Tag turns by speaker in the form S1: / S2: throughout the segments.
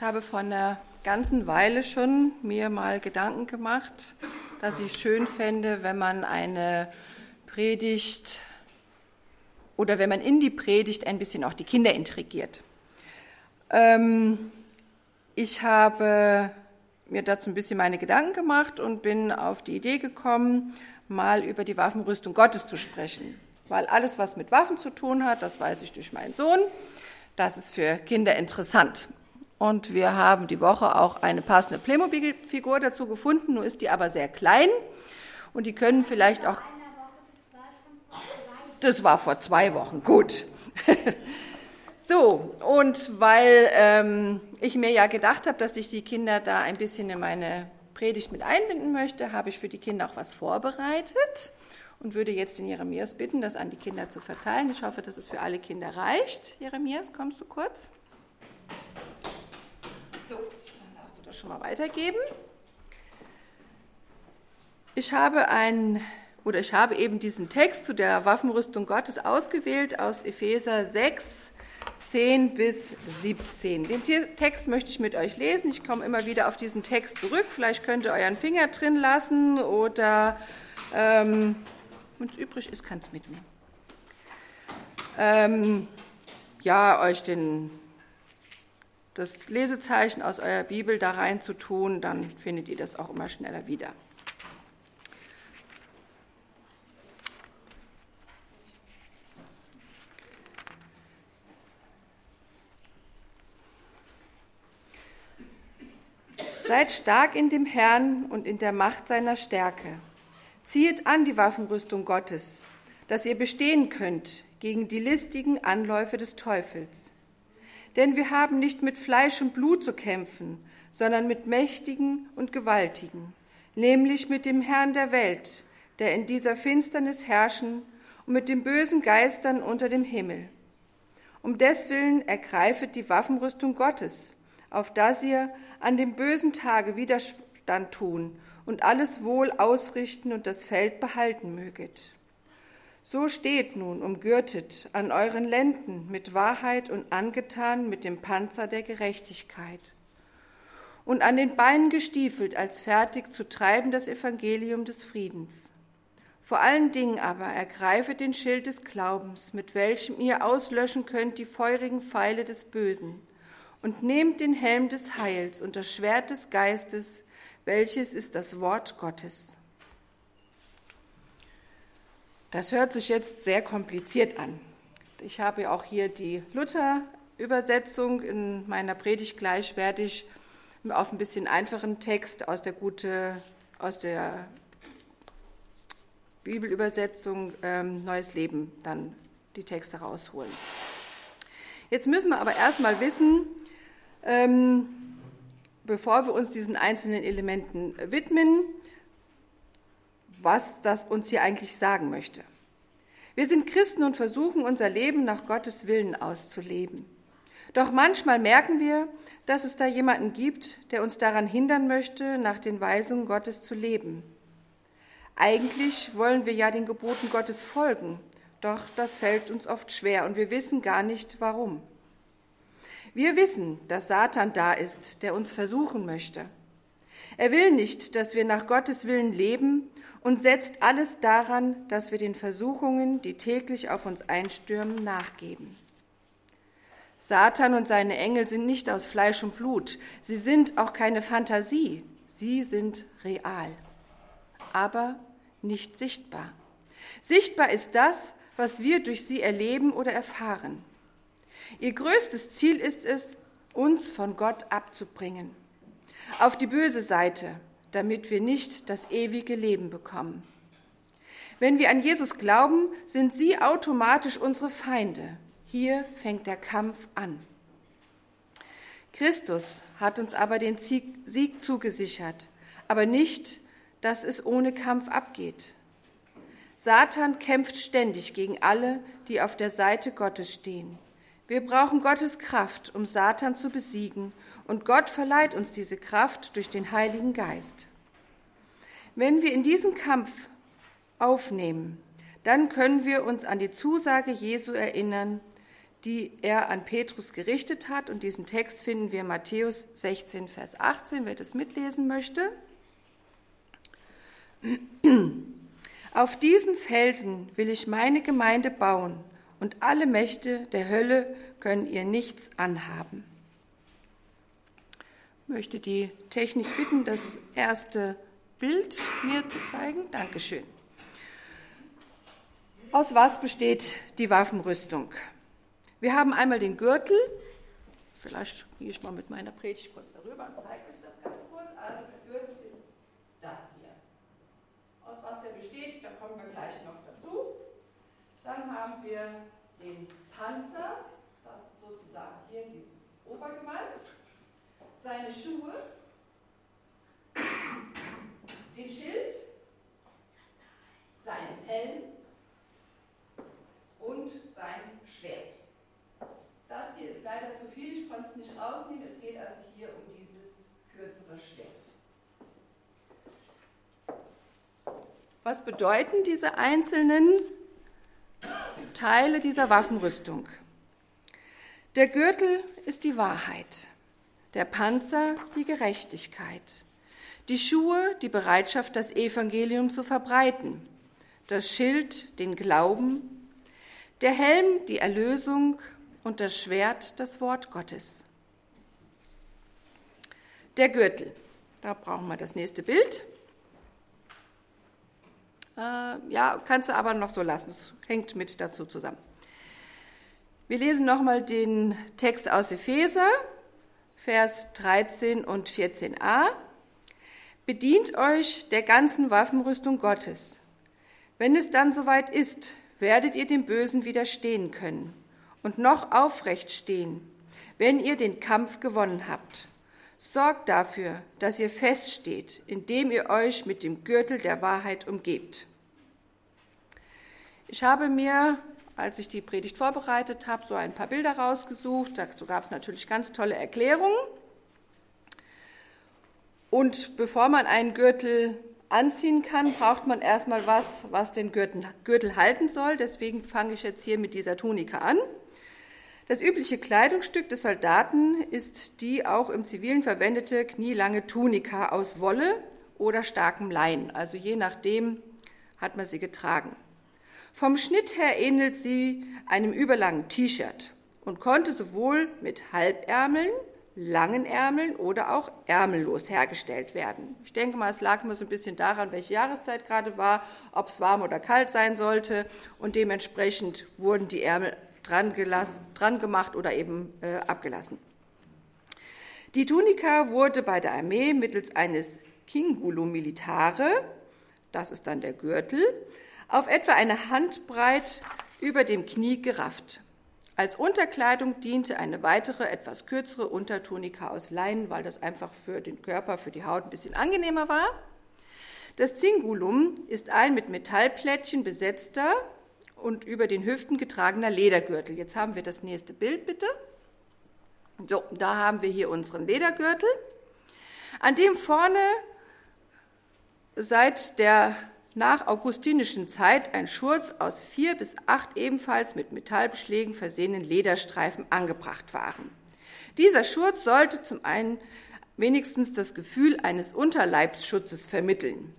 S1: Ich habe vor einer ganzen Weile schon mir mal Gedanken gemacht, dass ich schön fände, wenn man eine Predigt oder wenn man in die Predigt ein bisschen auch die Kinder intrigiert. Ähm, ich habe mir dazu ein bisschen meine Gedanken gemacht und bin auf die Idee gekommen, mal über die Waffenrüstung Gottes zu sprechen. Weil alles, was mit Waffen zu tun hat, das weiß ich durch meinen Sohn, das ist für Kinder interessant. Und wir haben die Woche auch eine passende Playmobil-Figur dazu gefunden, nur ist die aber sehr klein und die können vielleicht auch. Das war vor zwei Wochen, gut. so, und weil ähm, ich mir ja gedacht habe, dass ich die Kinder da ein bisschen in meine Predigt mit einbinden möchte, habe ich für die Kinder auch was vorbereitet und würde jetzt den Jeremias bitten, das an die Kinder zu verteilen. Ich hoffe, dass es für alle Kinder reicht. Jeremias, kommst du kurz? So, dann darfst du das schon mal weitergeben. Ich habe ein oder ich habe eben diesen Text zu der Waffenrüstung Gottes ausgewählt aus Epheser 6, 10 bis 17. Den Text möchte ich mit euch lesen. Ich komme immer wieder auf diesen Text zurück. Vielleicht könnt ihr euren Finger drin lassen oder ähm, wenn es übrig ist, kann es mitnehmen. Ähm, ja, euch den, das Lesezeichen aus eurer Bibel da rein zu tun, dann findet ihr das auch immer schneller wieder. Seid stark in dem Herrn und in der Macht seiner Stärke. Ziehet an die Waffenrüstung Gottes, dass ihr bestehen könnt gegen die listigen Anläufe des Teufels. Denn wir haben nicht mit Fleisch und Blut zu kämpfen, sondern mit Mächtigen und Gewaltigen, nämlich mit dem Herrn der Welt, der in dieser Finsternis herrschen, und mit den bösen Geistern unter dem Himmel. Um deswillen ergreifet die Waffenrüstung Gottes, auf dass ihr an dem bösen Tage Widerstand tun und alles wohl ausrichten und das Feld behalten möget. So steht nun umgürtet an euren Lenden mit Wahrheit und angetan mit dem Panzer der Gerechtigkeit und an den Beinen gestiefelt als fertig zu treiben das Evangelium des Friedens. Vor allen Dingen aber ergreifet den Schild des Glaubens, mit welchem ihr auslöschen könnt die feurigen Pfeile des Bösen, und nehmt den Helm des Heils und das Schwert des Geistes, welches ist das Wort Gottes. Das hört sich jetzt sehr kompliziert an. Ich habe auch hier die Luther-Übersetzung. In meiner Predigt gleich werde ich auf ein bisschen einfachen Text aus der gute, aus der Bibelübersetzung ähm, Neues Leben dann die Texte rausholen. Jetzt müssen wir aber erstmal wissen, ähm, bevor wir uns diesen einzelnen Elementen widmen, was das uns hier eigentlich sagen möchte. Wir sind Christen und versuchen unser Leben nach Gottes Willen auszuleben. Doch manchmal merken wir, dass es da jemanden gibt, der uns daran hindern möchte, nach den Weisungen Gottes zu leben. Eigentlich wollen wir ja den Geboten Gottes folgen, doch das fällt uns oft schwer und wir wissen gar nicht warum. Wir wissen, dass Satan da ist, der uns versuchen möchte. Er will nicht, dass wir nach Gottes Willen leben und setzt alles daran, dass wir den Versuchungen, die täglich auf uns einstürmen, nachgeben. Satan und seine Engel sind nicht aus Fleisch und Blut, sie sind auch keine Fantasie, sie sind real, aber nicht sichtbar. Sichtbar ist das, was wir durch sie erleben oder erfahren. Ihr größtes Ziel ist es, uns von Gott abzubringen, auf die böse Seite, damit wir nicht das ewige Leben bekommen. Wenn wir an Jesus glauben, sind sie automatisch unsere Feinde. Hier fängt der Kampf an. Christus hat uns aber den Sieg zugesichert, aber nicht, dass es ohne Kampf abgeht. Satan kämpft ständig gegen alle, die auf der Seite Gottes stehen. Wir brauchen Gottes Kraft, um Satan zu besiegen, und Gott verleiht uns diese Kraft durch den Heiligen Geist. Wenn wir in diesen Kampf aufnehmen, dann können wir uns an die Zusage Jesu erinnern, die er an Petrus gerichtet hat. Und diesen Text finden wir in Matthäus 16, Vers 18, wer das mitlesen möchte. Auf diesen Felsen will ich meine Gemeinde bauen, und alle Mächte der Hölle können ihr nichts anhaben. Ich möchte die Technik bitten, das erste Bild mir zu zeigen. Dankeschön. Aus was besteht die Waffenrüstung? Wir haben einmal den Gürtel. Vielleicht gehe ich mal mit meiner Predigt kurz darüber und zeige euch das ganz kurz. Also der Gürtel ist das hier. Aus was der besteht, da kommen wir gleich noch dazu. Dann haben wir den Panzer, das ist sozusagen hier dieses Obergewand, seine Schuhe, den Schild, seinen Helm und sein Schwert. Das hier ist leider zu viel, ich konnte es nicht rausnehmen. Es geht also hier um dieses kürzere Schwert. Was bedeuten diese einzelnen Teile dieser Waffenrüstung? Der Gürtel ist die Wahrheit, der Panzer die Gerechtigkeit, die Schuhe die Bereitschaft, das Evangelium zu verbreiten, das Schild den Glauben, der Helm die Erlösung und das Schwert das Wort Gottes. Der Gürtel. Da brauchen wir das nächste Bild. Äh, ja, kannst du aber noch so lassen. Es hängt mit dazu zusammen. Wir lesen nochmal den Text aus Epheser, Vers 13 und 14a. Bedient euch der ganzen Waffenrüstung Gottes. Wenn es dann soweit ist, werdet ihr dem Bösen widerstehen können und noch aufrecht stehen, wenn ihr den Kampf gewonnen habt. Sorgt dafür, dass ihr feststeht, indem ihr euch mit dem Gürtel der Wahrheit umgebt. Ich habe mir, als ich die Predigt vorbereitet habe, so ein paar Bilder rausgesucht. Dazu gab es natürlich ganz tolle Erklärungen. Und bevor man einen Gürtel anziehen kann, braucht man erstmal was, was den Gürtel, Gürtel halten soll. Deswegen fange ich jetzt hier mit dieser Tunika an. Das übliche Kleidungsstück des Soldaten ist die auch im Zivilen verwendete knielange Tunika aus Wolle oder starkem Lein. Also je nachdem hat man sie getragen. Vom Schnitt her ähnelt sie einem überlangen T-Shirt und konnte sowohl mit Halbärmeln, langen Ärmeln oder auch ärmellos hergestellt werden. Ich denke mal, es lag immer so ein bisschen daran, welche Jahreszeit gerade war, ob es warm oder kalt sein sollte und dementsprechend wurden die Ärmel dran, gelassen, dran gemacht oder eben äh, abgelassen. Die Tunika wurde bei der Armee mittels eines Kingulu Militare, das ist dann der Gürtel, auf etwa eine Handbreit über dem Knie gerafft. Als Unterkleidung diente eine weitere, etwas kürzere Untertunika aus Leinen, weil das einfach für den Körper, für die Haut ein bisschen angenehmer war. Das Zingulum ist ein mit Metallplättchen besetzter, und über den Hüften getragener Ledergürtel. Jetzt haben wir das nächste Bild, bitte. So, da haben wir hier unseren Ledergürtel, an dem vorne seit der nach augustinischen Zeit ein Schurz aus vier bis acht ebenfalls mit Metallbeschlägen versehenen Lederstreifen angebracht waren. Dieser Schurz sollte zum einen wenigstens das Gefühl eines Unterleibsschutzes vermitteln,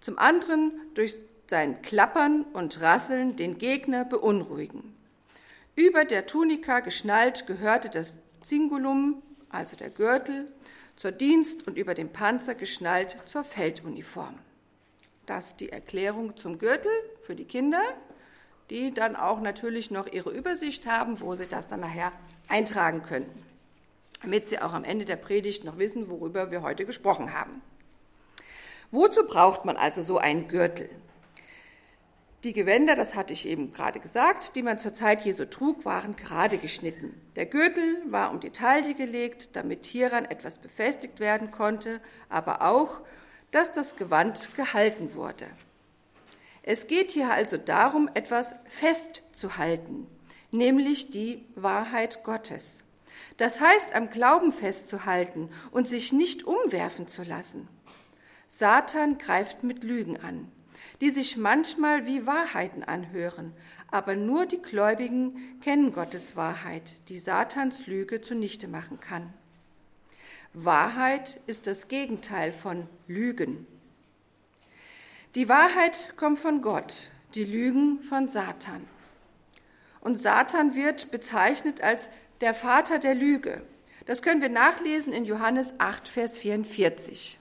S1: zum anderen durch sein Klappern und Rasseln den Gegner beunruhigen. Über der Tunika geschnallt gehörte das Zingulum, also der Gürtel, zur Dienst und über dem Panzer geschnallt zur Felduniform. Das ist die Erklärung zum Gürtel für die Kinder, die dann auch natürlich noch ihre Übersicht haben, wo sie das dann nachher eintragen könnten, damit sie auch am Ende der Predigt noch wissen, worüber wir heute gesprochen haben. Wozu braucht man also so einen Gürtel? Die Gewänder, das hatte ich eben gerade gesagt, die man zur Zeit Jesu trug, waren gerade geschnitten. Der Gürtel war um die Taille gelegt, damit hieran etwas befestigt werden konnte, aber auch, dass das Gewand gehalten wurde. Es geht hier also darum, etwas festzuhalten, nämlich die Wahrheit Gottes. Das heißt, am Glauben festzuhalten und sich nicht umwerfen zu lassen. Satan greift mit Lügen an. Die sich manchmal wie Wahrheiten anhören, aber nur die Gläubigen kennen Gottes Wahrheit, die Satans Lüge zunichte machen kann. Wahrheit ist das Gegenteil von Lügen. Die Wahrheit kommt von Gott, die Lügen von Satan. Und Satan wird bezeichnet als der Vater der Lüge. Das können wir nachlesen in Johannes 8, Vers 44.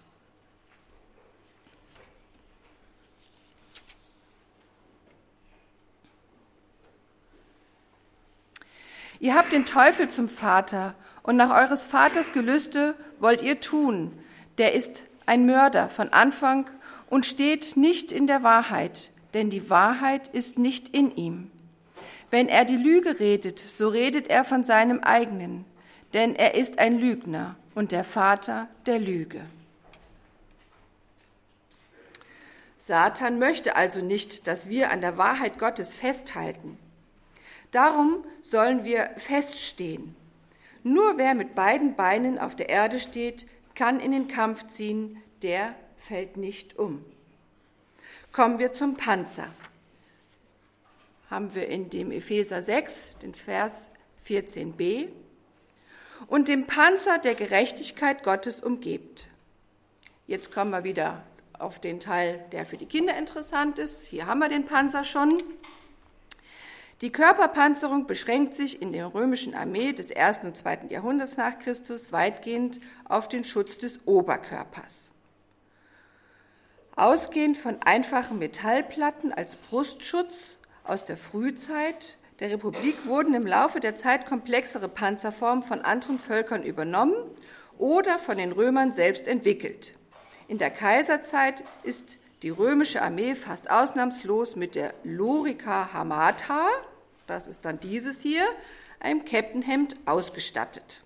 S1: Ihr habt den Teufel zum Vater und nach eures Vaters Gelüste wollt ihr tun. Der ist ein Mörder von Anfang und steht nicht in der Wahrheit, denn die Wahrheit ist nicht in ihm. Wenn er die Lüge redet, so redet er von seinem eigenen, denn er ist ein Lügner und der Vater der Lüge. Satan möchte also nicht, dass wir an der Wahrheit Gottes festhalten. Darum sollen wir feststehen. Nur wer mit beiden Beinen auf der Erde steht, kann in den Kampf ziehen, der fällt nicht um. Kommen wir zum Panzer. Haben wir in dem Epheser 6, den Vers 14b, und dem Panzer der Gerechtigkeit Gottes umgibt. Jetzt kommen wir wieder auf den Teil, der für die Kinder interessant ist. Hier haben wir den Panzer schon. Die Körperpanzerung beschränkt sich in der römischen Armee des ersten und zweiten Jahrhunderts nach Christus weitgehend auf den Schutz des Oberkörpers. Ausgehend von einfachen Metallplatten als Brustschutz aus der Frühzeit der Republik wurden im Laufe der Zeit komplexere Panzerformen von anderen Völkern übernommen oder von den Römern selbst entwickelt. In der Kaiserzeit ist die römische Armee fast ausnahmslos mit der Lorica Hamata, das ist dann dieses hier, einem Kettenhemd ausgestattet.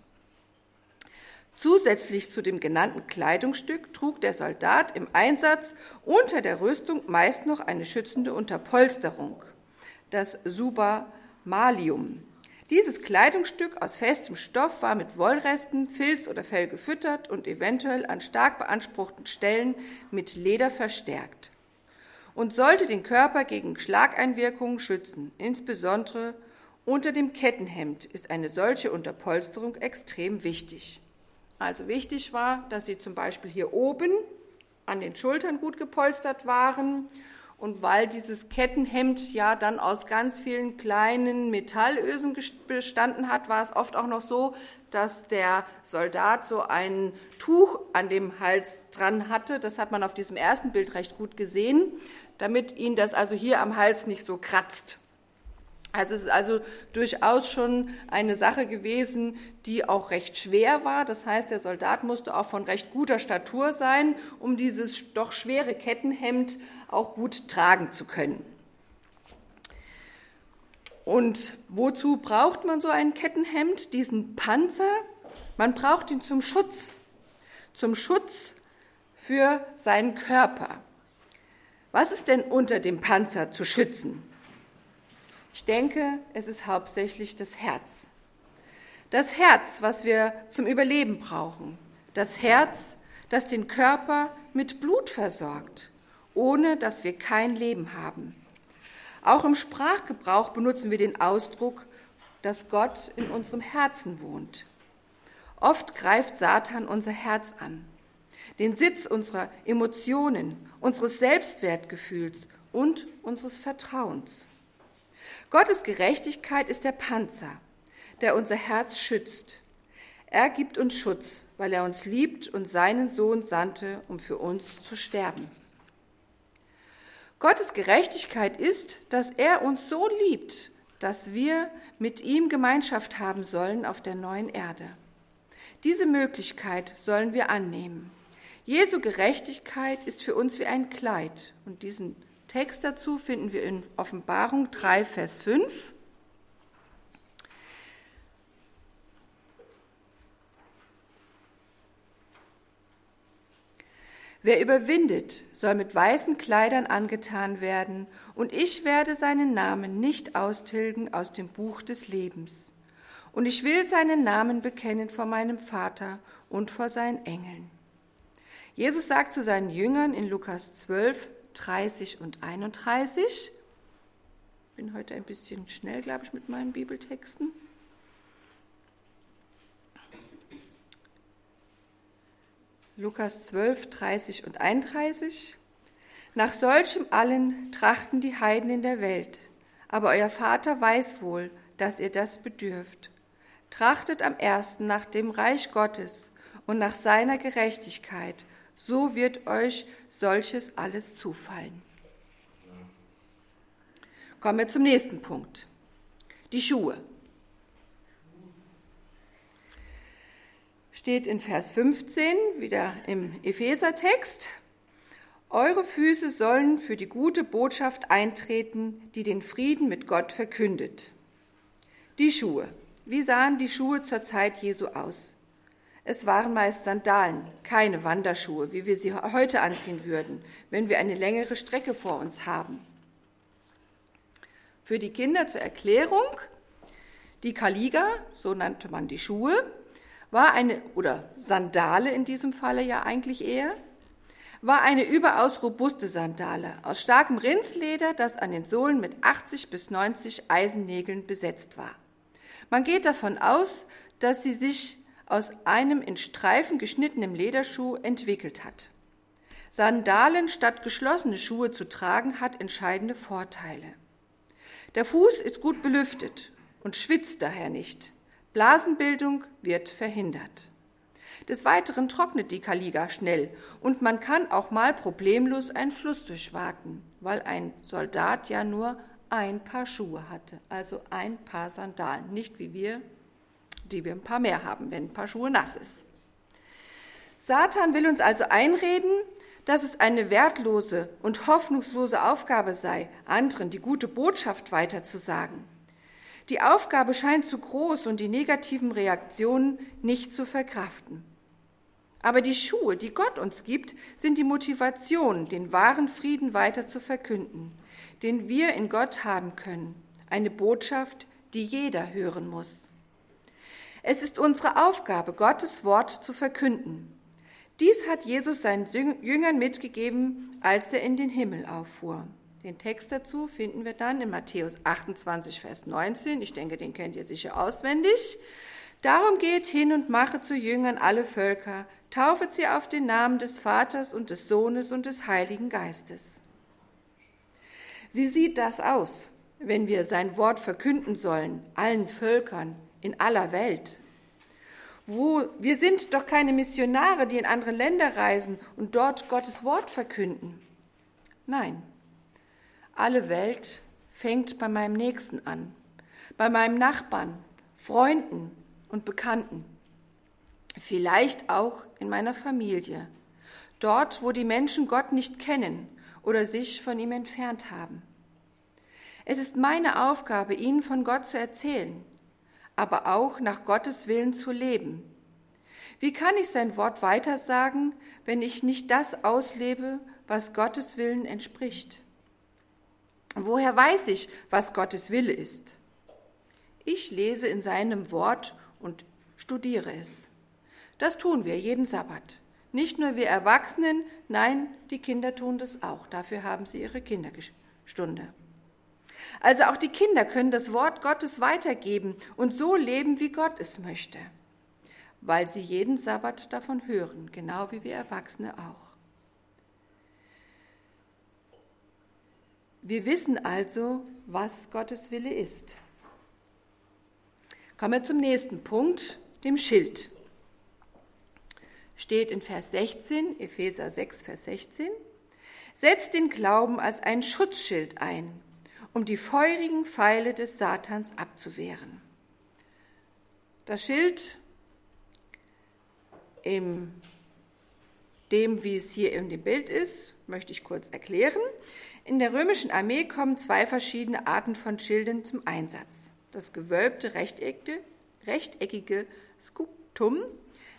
S1: Zusätzlich zu dem genannten Kleidungsstück trug der Soldat im Einsatz unter der Rüstung meist noch eine schützende Unterpolsterung, das Suba Malium. Dieses Kleidungsstück aus festem Stoff war mit Wollresten, Filz oder Fell gefüttert und eventuell an stark beanspruchten Stellen mit Leder verstärkt und sollte den Körper gegen Schlageinwirkungen schützen. Insbesondere unter dem Kettenhemd ist eine solche Unterpolsterung extrem wichtig. Also wichtig war, dass sie zum Beispiel hier oben an den Schultern gut gepolstert waren und weil dieses Kettenhemd ja dann aus ganz vielen kleinen Metallösen bestanden hat, war es oft auch noch so, dass der Soldat so ein Tuch an dem Hals dran hatte. Das hat man auf diesem ersten Bild recht gut gesehen, damit ihn das also hier am Hals nicht so kratzt. Also es ist also durchaus schon eine Sache gewesen, die auch recht schwer war. Das heißt, der Soldat musste auch von recht guter Statur sein, um dieses doch schwere Kettenhemd auch gut tragen zu können. Und wozu braucht man so ein Kettenhemd, diesen Panzer? Man braucht ihn zum Schutz, zum Schutz für seinen Körper. Was ist denn unter dem Panzer zu schützen? Ich denke, es ist hauptsächlich das Herz. Das Herz, was wir zum Überleben brauchen. Das Herz, das den Körper mit Blut versorgt, ohne dass wir kein Leben haben. Auch im Sprachgebrauch benutzen wir den Ausdruck, dass Gott in unserem Herzen wohnt. Oft greift Satan unser Herz an, den Sitz unserer Emotionen, unseres Selbstwertgefühls und unseres Vertrauens. Gottes Gerechtigkeit ist der Panzer, der unser Herz schützt. Er gibt uns Schutz, weil er uns liebt und seinen Sohn sandte, um für uns zu sterben. Gottes Gerechtigkeit ist, dass er uns so liebt, dass wir mit ihm Gemeinschaft haben sollen auf der neuen Erde. Diese Möglichkeit sollen wir annehmen. Jesu Gerechtigkeit ist für uns wie ein Kleid und diesen Text dazu finden wir in Offenbarung 3, Vers 5. Wer überwindet, soll mit weißen Kleidern angetan werden, und ich werde seinen Namen nicht austilgen aus dem Buch des Lebens. Und ich will seinen Namen bekennen vor meinem Vater und vor seinen Engeln. Jesus sagt zu seinen Jüngern in Lukas 12, 30 und 31. Bin heute ein bisschen schnell, glaube ich, mit meinen Bibeltexten. Lukas 12, 30 und 31. Nach solchem allen trachten die Heiden in der Welt, aber euer Vater weiß wohl, dass ihr das bedürft. Trachtet am ersten nach dem Reich Gottes und nach seiner Gerechtigkeit, so wird euch solches alles zufallen. Kommen wir zum nächsten Punkt. Die Schuhe. Steht in Vers 15, wieder im Ephesertext. Eure Füße sollen für die gute Botschaft eintreten, die den Frieden mit Gott verkündet. Die Schuhe. Wie sahen die Schuhe zur Zeit Jesu aus? Es waren meist Sandalen, keine Wanderschuhe, wie wir sie heute anziehen würden, wenn wir eine längere Strecke vor uns haben. Für die Kinder zur Erklärung, die Kaliga, so nannte man die Schuhe, war eine, oder Sandale in diesem Falle ja eigentlich eher, war eine überaus robuste Sandale aus starkem Rindsleder, das an den Sohlen mit 80 bis 90 Eisennägeln besetzt war. Man geht davon aus, dass sie sich aus einem in Streifen geschnittenen Lederschuh entwickelt hat. Sandalen statt geschlossene Schuhe zu tragen hat entscheidende Vorteile. Der Fuß ist gut belüftet und schwitzt daher nicht. Blasenbildung wird verhindert. Des Weiteren trocknet die Kaliga schnell und man kann auch mal problemlos einen Fluss durchwaten, weil ein Soldat ja nur ein Paar Schuhe hatte, also ein Paar Sandalen, nicht wie wir, die wir ein paar mehr haben, wenn ein Paar Schuhe nass ist. Satan will uns also einreden, dass es eine wertlose und hoffnungslose Aufgabe sei, anderen die gute Botschaft weiterzusagen. Die Aufgabe scheint zu groß und die negativen Reaktionen nicht zu verkraften. Aber die Schuhe, die Gott uns gibt, sind die Motivation, den wahren Frieden weiter zu verkünden, den wir in Gott haben können. Eine Botschaft, die jeder hören muss. Es ist unsere Aufgabe, Gottes Wort zu verkünden. Dies hat Jesus seinen Jüngern mitgegeben, als er in den Himmel auffuhr. Den Text dazu finden wir dann in Matthäus 28, Vers 19. Ich denke, den kennt ihr sicher auswendig. Darum geht hin und mache zu Jüngern alle Völker, taufet sie auf den Namen des Vaters und des Sohnes und des Heiligen Geistes. Wie sieht das aus, wenn wir sein Wort verkünden sollen, allen Völkern in aller Welt? Wo, wir sind doch keine Missionare, die in andere Länder reisen und dort Gottes Wort verkünden. Nein, alle Welt fängt bei meinem Nächsten an, bei meinem Nachbarn, Freunden und Bekannten, vielleicht auch in meiner Familie, dort, wo die Menschen Gott nicht kennen oder sich von ihm entfernt haben. Es ist meine Aufgabe, ihnen von Gott zu erzählen, aber auch nach Gottes Willen zu leben. Wie kann ich sein Wort weitersagen, wenn ich nicht das auslebe, was Gottes Willen entspricht? Woher weiß ich, was Gottes Wille ist? Ich lese in seinem Wort und studiere es. Das tun wir jeden Sabbat. Nicht nur wir Erwachsenen, nein, die Kinder tun das auch. Dafür haben sie ihre Kinderstunde. Also auch die Kinder können das Wort Gottes weitergeben und so leben, wie Gott es möchte, weil sie jeden Sabbat davon hören, genau wie wir Erwachsene auch. Wir wissen also, was Gottes Wille ist. Kommen wir zum nächsten Punkt, dem Schild. Steht in Vers 16, Epheser 6, Vers 16. Setzt den Glauben als ein Schutzschild ein, um die feurigen Pfeile des Satans abzuwehren. Das Schild, in dem, wie es hier in dem Bild ist, möchte ich kurz erklären. In der römischen Armee kommen zwei verschiedene Arten von Schilden zum Einsatz. Das gewölbte rechteckige, rechteckige Scutum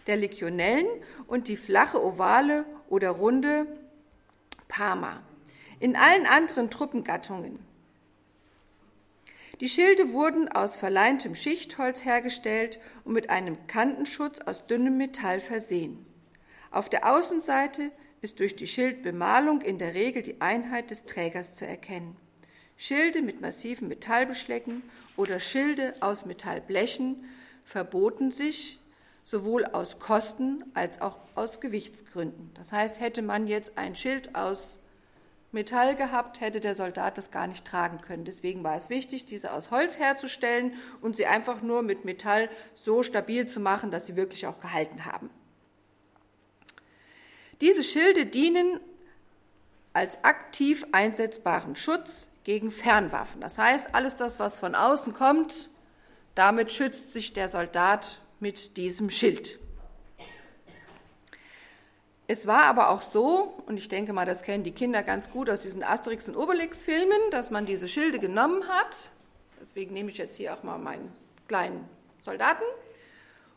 S1: der Legionellen und die flache ovale oder runde Parma. In allen anderen Truppengattungen. Die Schilde wurden aus verleintem Schichtholz hergestellt und mit einem Kantenschutz aus dünnem Metall versehen. Auf der Außenseite ist durch die Schildbemalung in der Regel die Einheit des Trägers zu erkennen. Schilde mit massiven Metallbeschlecken oder Schilde aus Metallblechen verboten sich sowohl aus Kosten als auch aus Gewichtsgründen. Das heißt, hätte man jetzt ein Schild aus Metall gehabt, hätte der Soldat das gar nicht tragen können. Deswegen war es wichtig, diese aus Holz herzustellen und sie einfach nur mit Metall so stabil zu machen, dass sie wirklich auch gehalten haben. Diese Schilde dienen als aktiv einsetzbaren Schutz gegen Fernwaffen. Das heißt, alles das, was von außen kommt, damit schützt sich der Soldat mit diesem Schild. Es war aber auch so, und ich denke mal, das kennen die Kinder ganz gut aus diesen Asterix- und Obelix-Filmen, dass man diese Schilde genommen hat. Deswegen nehme ich jetzt hier auch mal meinen kleinen Soldaten.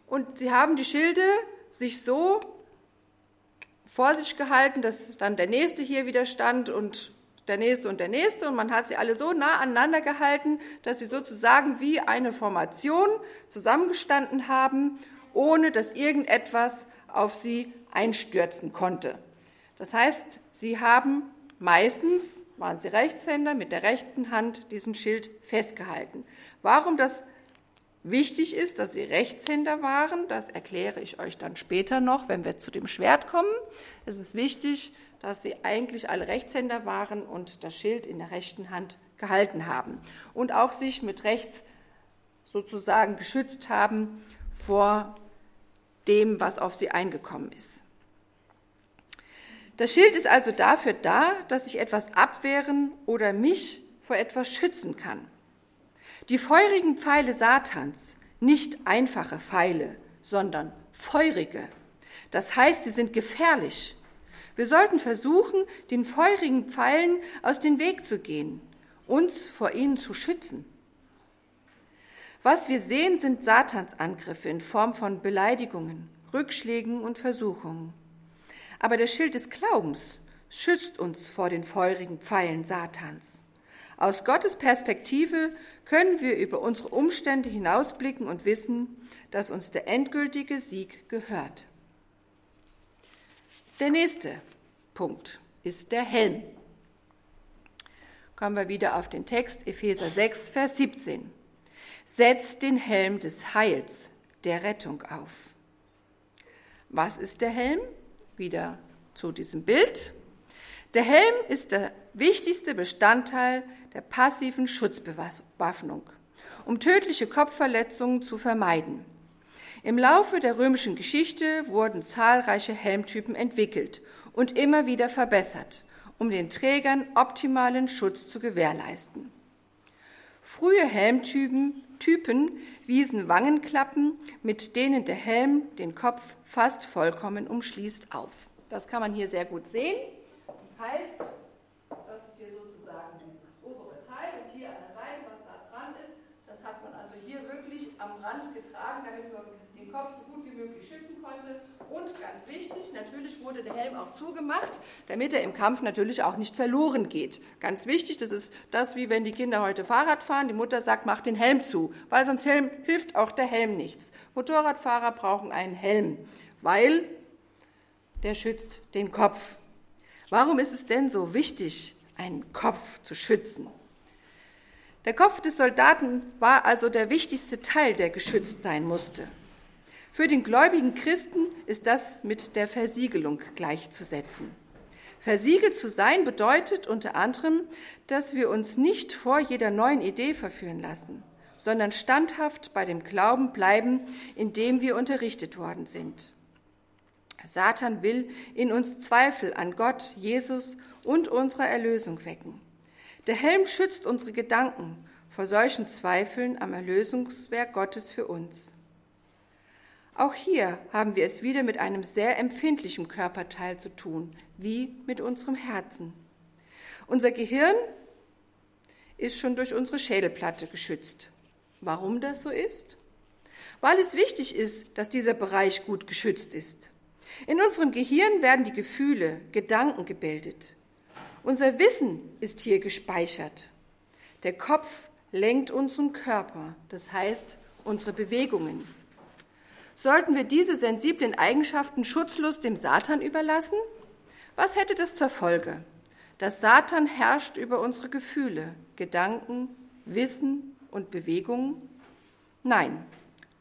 S1: Und sie haben die Schilde sich so vor sich gehalten, dass dann der nächste hier wieder stand und der nächste und der nächste und man hat sie alle so nah aneinander gehalten, dass sie sozusagen wie eine Formation zusammengestanden haben, ohne dass irgendetwas auf sie einstürzen konnte. Das heißt, sie haben meistens, waren sie Rechtshänder, mit der rechten Hand diesen Schild festgehalten. Warum das wichtig ist, dass sie Rechtshänder waren, das erkläre ich euch dann später noch, wenn wir zu dem Schwert kommen. Es ist wichtig, dass sie eigentlich alle Rechtshänder waren und das Schild in der rechten Hand gehalten haben und auch sich mit rechts sozusagen geschützt haben vor dem, was auf sie eingekommen ist. Das Schild ist also dafür da, dass ich etwas abwehren oder mich vor etwas schützen kann. Die feurigen Pfeile Satans, nicht einfache Pfeile, sondern feurige. Das heißt, sie sind gefährlich. Wir sollten versuchen, den feurigen Pfeilen aus dem Weg zu gehen, uns vor ihnen zu schützen. Was wir sehen, sind Satansangriffe in Form von Beleidigungen, Rückschlägen und Versuchungen. Aber der Schild des Glaubens schützt uns vor den feurigen Pfeilen Satans. Aus Gottes Perspektive können wir über unsere Umstände hinausblicken und wissen, dass uns der endgültige Sieg gehört. Der nächste Punkt ist der Helm. Kommen wir wieder auf den Text Epheser 6, Vers 17. Setzt den Helm des Heils, der Rettung auf. Was ist der Helm? Wieder zu diesem Bild. Der Helm ist der wichtigste Bestandteil der passiven Schutzbewaffnung, um tödliche Kopfverletzungen zu vermeiden. Im Laufe der römischen Geschichte wurden zahlreiche Helmtypen entwickelt und immer wieder verbessert, um den Trägern optimalen Schutz zu gewährleisten. Frühe Helmtypen Typen wiesen Wangenklappen, mit denen der Helm den Kopf fast vollkommen umschließt, auf. Das kann man hier sehr gut sehen. Das heißt, das ist hier sozusagen dieses obere Teil und hier an der Seite, was da dran ist, das hat man also hier wirklich am Rand getragen, damit man den Kopf so gut wie möglich schützen konnte. Und ganz wichtig, natürlich wurde der Helm auch zugemacht, damit er im Kampf natürlich auch nicht verloren geht. Ganz wichtig, das ist das, wie wenn die Kinder heute Fahrrad fahren, die Mutter sagt, mach den Helm zu, weil sonst Helm, hilft auch der Helm nichts. Motorradfahrer brauchen einen Helm, weil der schützt den Kopf. Warum ist es denn so wichtig, einen Kopf zu schützen? Der Kopf des Soldaten war also der wichtigste Teil, der geschützt sein musste. Für den gläubigen Christen ist das mit der Versiegelung gleichzusetzen. Versiegelt zu sein bedeutet unter anderem, dass wir uns nicht vor jeder neuen Idee verführen lassen, sondern standhaft bei dem Glauben bleiben, in dem wir unterrichtet worden sind. Satan will in uns Zweifel an Gott, Jesus und unserer Erlösung wecken. Der Helm schützt unsere Gedanken vor solchen Zweifeln am Erlösungswerk Gottes für uns. Auch hier haben wir es wieder mit einem sehr empfindlichen Körperteil zu tun, wie mit unserem Herzen. Unser Gehirn ist schon durch unsere Schädelplatte geschützt. Warum das so ist? Weil es wichtig ist, dass dieser Bereich gut geschützt ist. In unserem Gehirn werden die Gefühle, Gedanken gebildet. Unser Wissen ist hier gespeichert. Der Kopf lenkt unseren Körper, das heißt unsere Bewegungen. Sollten wir diese sensiblen Eigenschaften schutzlos dem Satan überlassen? Was hätte das zur Folge? Dass Satan herrscht über unsere Gefühle, Gedanken, Wissen und Bewegungen? Nein,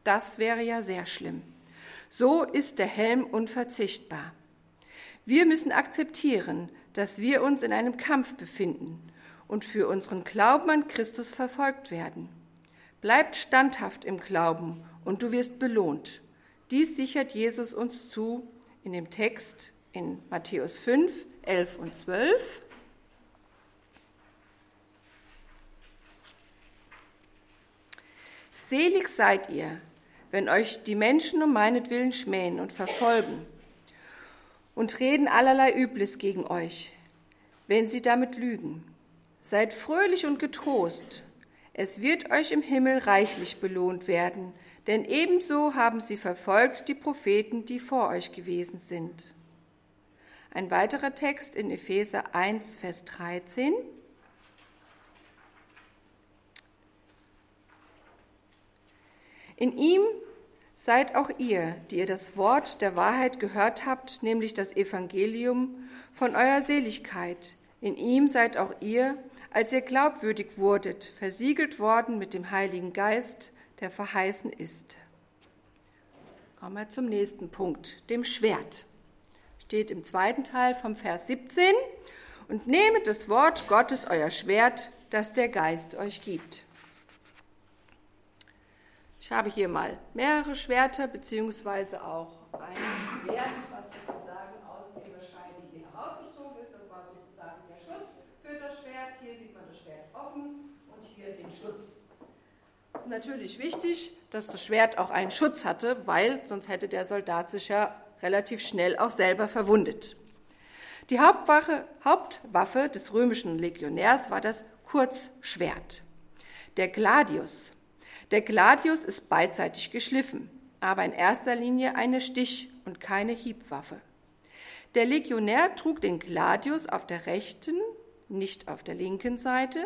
S1: das wäre ja sehr schlimm. So ist der Helm unverzichtbar. Wir müssen akzeptieren, dass wir uns in einem Kampf befinden und für unseren Glauben an Christus verfolgt werden. Bleibt standhaft im Glauben und du wirst belohnt. Dies sichert Jesus uns zu in dem Text in Matthäus 5, 11 und 12. Selig seid ihr, wenn euch die Menschen um meinetwillen schmähen und verfolgen und reden allerlei Übles gegen euch, wenn sie damit lügen. Seid fröhlich und getrost, es wird euch im Himmel reichlich belohnt werden, denn ebenso haben sie verfolgt die Propheten, die vor euch gewesen sind. Ein weiterer Text in Epheser 1, Vers 13. In ihm seid auch ihr, die ihr das Wort der Wahrheit gehört habt, nämlich das Evangelium von eurer Seligkeit. In ihm seid auch ihr, als ihr glaubwürdig wurdet, versiegelt worden mit dem Heiligen Geist, der verheißen ist. Kommen wir zum nächsten Punkt, dem Schwert. Steht im zweiten Teil vom Vers 17. Und nehmet das Wort Gottes euer Schwert, das der Geist euch gibt. Ich habe hier mal mehrere Schwerter, beziehungsweise auch ein Schwert, was sozusagen aus dieser Scheibe hier herausgezogen ist. Das war sozusagen der Schutz für das Schwert. Hier sieht man das Schwert offen und hier den Schutz. Es ist natürlich wichtig, dass das Schwert auch einen Schutz hatte, weil sonst hätte der Soldat sich ja relativ schnell auch selber verwundet. Die Hauptwaffe, Hauptwaffe des römischen Legionärs war das Kurzschwert. Der Gladius der Gladius ist beidseitig geschliffen, aber in erster Linie eine Stich- und keine Hiebwaffe. Der Legionär trug den Gladius auf der rechten, nicht auf der linken Seite.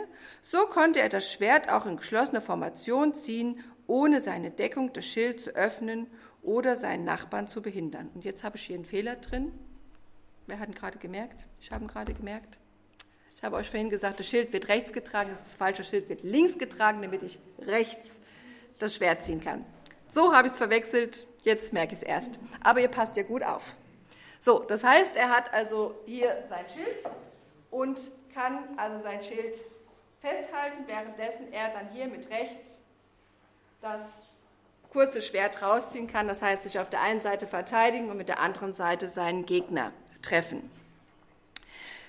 S1: So konnte er das Schwert auch in geschlossener Formation ziehen, ohne seine Deckung, das Schild zu öffnen oder seinen Nachbarn zu behindern. Und jetzt habe ich hier einen Fehler drin. Wer hat ihn gerade gemerkt? Ich habe ihn gerade gemerkt. Ich habe euch vorhin gesagt, das Schild wird rechts getragen, das ist das falsche Schild wird links getragen, damit ich rechts das Schwert ziehen kann. So habe ich es verwechselt, jetzt merke ich es erst. Aber ihr passt ja gut auf. So, das heißt, er hat also hier sein Schild und kann also sein Schild festhalten, währenddessen er dann hier mit rechts das kurze Schwert rausziehen kann. Das heißt, sich auf der einen Seite verteidigen und mit der anderen Seite seinen Gegner treffen.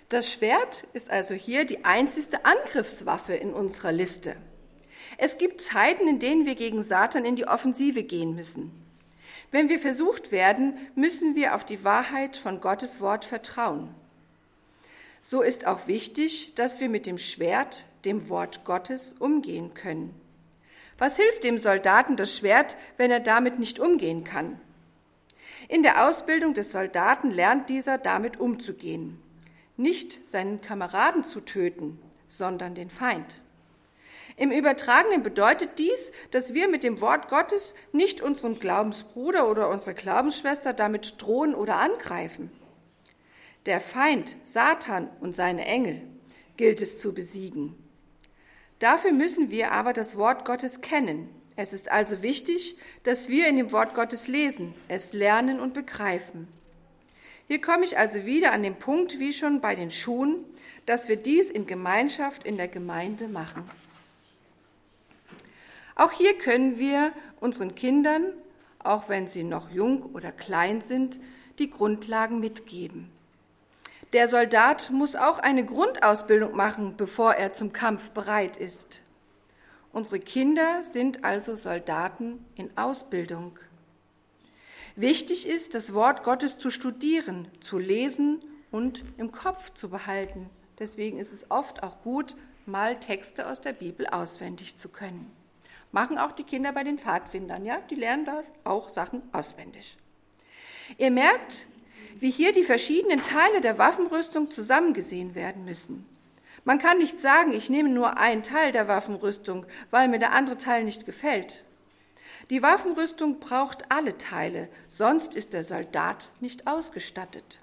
S1: Das Schwert ist also hier die einzigste Angriffswaffe in unserer Liste. Es gibt Zeiten, in denen wir gegen Satan in die Offensive gehen müssen. Wenn wir versucht werden, müssen wir auf die Wahrheit von Gottes Wort vertrauen. So ist auch wichtig, dass wir mit dem Schwert, dem Wort Gottes, umgehen können. Was hilft dem Soldaten das Schwert, wenn er damit nicht umgehen kann? In der Ausbildung des Soldaten lernt dieser damit umzugehen. Nicht seinen Kameraden zu töten, sondern den Feind. Im Übertragenen bedeutet dies, dass wir mit dem Wort Gottes nicht unserem Glaubensbruder oder unserer Glaubensschwester damit drohen oder angreifen. Der Feind, Satan und seine Engel gilt es zu besiegen. Dafür müssen wir aber das Wort Gottes kennen. Es ist also wichtig, dass wir in dem Wort Gottes lesen, es lernen und begreifen. Hier komme ich also wieder an den Punkt, wie schon bei den Schuhen, dass wir dies in Gemeinschaft in der Gemeinde machen. Auch hier können wir unseren Kindern, auch wenn sie noch jung oder klein sind, die Grundlagen mitgeben. Der Soldat muss auch eine Grundausbildung machen, bevor er zum Kampf bereit ist. Unsere Kinder sind also Soldaten in Ausbildung. Wichtig ist, das Wort Gottes zu studieren, zu lesen und im Kopf zu behalten. Deswegen ist es oft auch gut, mal Texte aus der Bibel auswendig zu können. Machen auch die Kinder bei den Pfadfindern, ja? Die lernen da auch Sachen auswendig. Ihr merkt, wie hier die verschiedenen Teile der Waffenrüstung zusammengesehen werden müssen. Man kann nicht sagen, ich nehme nur einen Teil der Waffenrüstung, weil mir der andere Teil nicht gefällt. Die Waffenrüstung braucht alle Teile, sonst ist der Soldat nicht ausgestattet.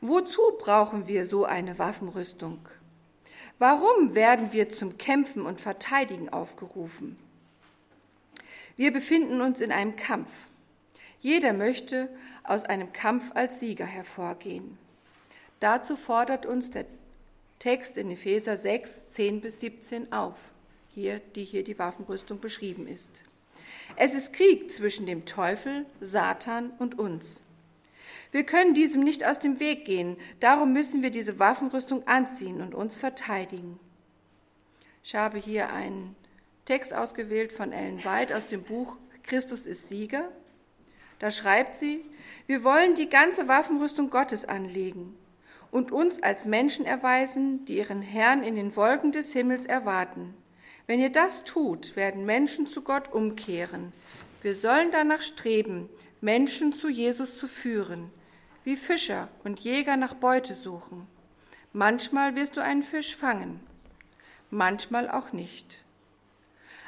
S1: Wozu brauchen wir so eine Waffenrüstung? Warum werden wir zum Kämpfen und Verteidigen aufgerufen? Wir befinden uns in einem Kampf. Jeder möchte aus einem Kampf als Sieger hervorgehen. Dazu fordert uns der Text in Epheser 6, 10 bis 17 auf, hier, die hier die Waffenrüstung beschrieben ist. Es ist Krieg zwischen dem Teufel, Satan und uns. Wir können diesem nicht aus dem Weg gehen, darum müssen wir diese Waffenrüstung anziehen und uns verteidigen. Ich habe hier einen Text ausgewählt von Ellen White aus dem Buch Christus ist Sieger. Da schreibt sie, wir wollen die ganze Waffenrüstung Gottes anlegen und uns als Menschen erweisen, die ihren Herrn in den Wolken des Himmels erwarten. Wenn ihr das tut, werden Menschen zu Gott umkehren. Wir sollen danach streben, Menschen zu Jesus zu führen, wie Fischer und Jäger nach Beute suchen. Manchmal wirst du einen Fisch fangen, manchmal auch nicht.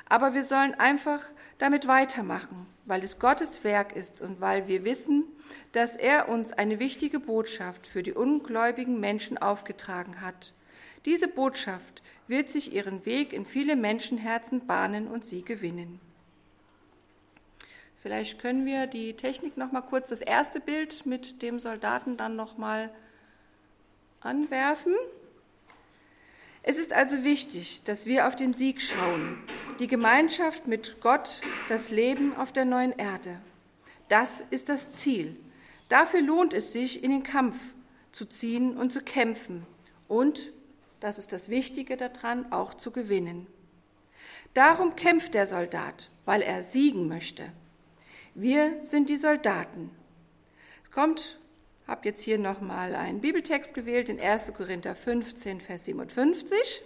S1: Aber wir sollen einfach damit weitermachen, weil es Gottes Werk ist und weil wir wissen, dass er uns eine wichtige Botschaft für die ungläubigen Menschen aufgetragen hat. Diese Botschaft wird sich ihren Weg in viele Menschenherzen bahnen und sie gewinnen. Vielleicht können wir die Technik noch mal kurz das erste Bild mit dem Soldaten dann noch mal anwerfen. Es ist also wichtig, dass wir auf den Sieg schauen, die Gemeinschaft mit Gott, das Leben auf der neuen Erde. Das ist das Ziel. Dafür lohnt es sich, in den Kampf zu ziehen und zu kämpfen und, das ist das Wichtige daran, auch zu gewinnen. Darum kämpft der Soldat, weil er siegen möchte. Wir sind die Soldaten. Kommt habe jetzt hier nochmal einen Bibeltext gewählt, in 1. Korinther 15, Vers 57.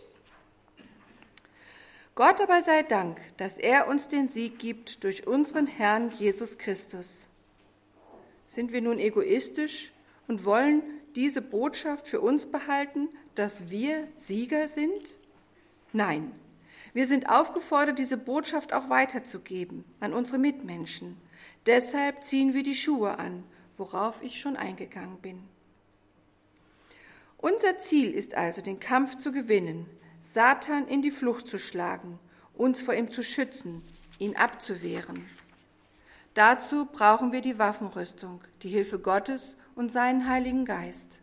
S1: Gott aber sei Dank, dass er uns den Sieg gibt durch unseren Herrn Jesus Christus. Sind wir nun egoistisch und wollen diese Botschaft für uns behalten, dass wir Sieger sind? Nein, wir sind aufgefordert, diese Botschaft auch weiterzugeben an unsere Mitmenschen. Deshalb ziehen wir die Schuhe an worauf ich schon eingegangen bin. Unser Ziel ist also, den Kampf zu gewinnen, Satan in die Flucht zu schlagen, uns vor ihm zu schützen, ihn abzuwehren. Dazu brauchen wir die Waffenrüstung, die Hilfe Gottes und seinen Heiligen Geist.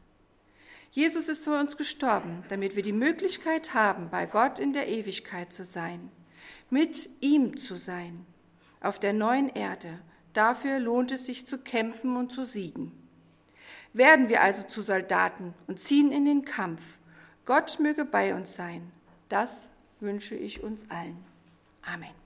S1: Jesus ist für uns gestorben, damit wir die Möglichkeit haben, bei Gott in der Ewigkeit zu sein, mit ihm zu sein, auf der neuen Erde, Dafür lohnt es sich zu kämpfen und zu siegen. Werden wir also zu Soldaten und ziehen in den Kampf. Gott möge bei uns sein. Das wünsche ich uns allen. Amen.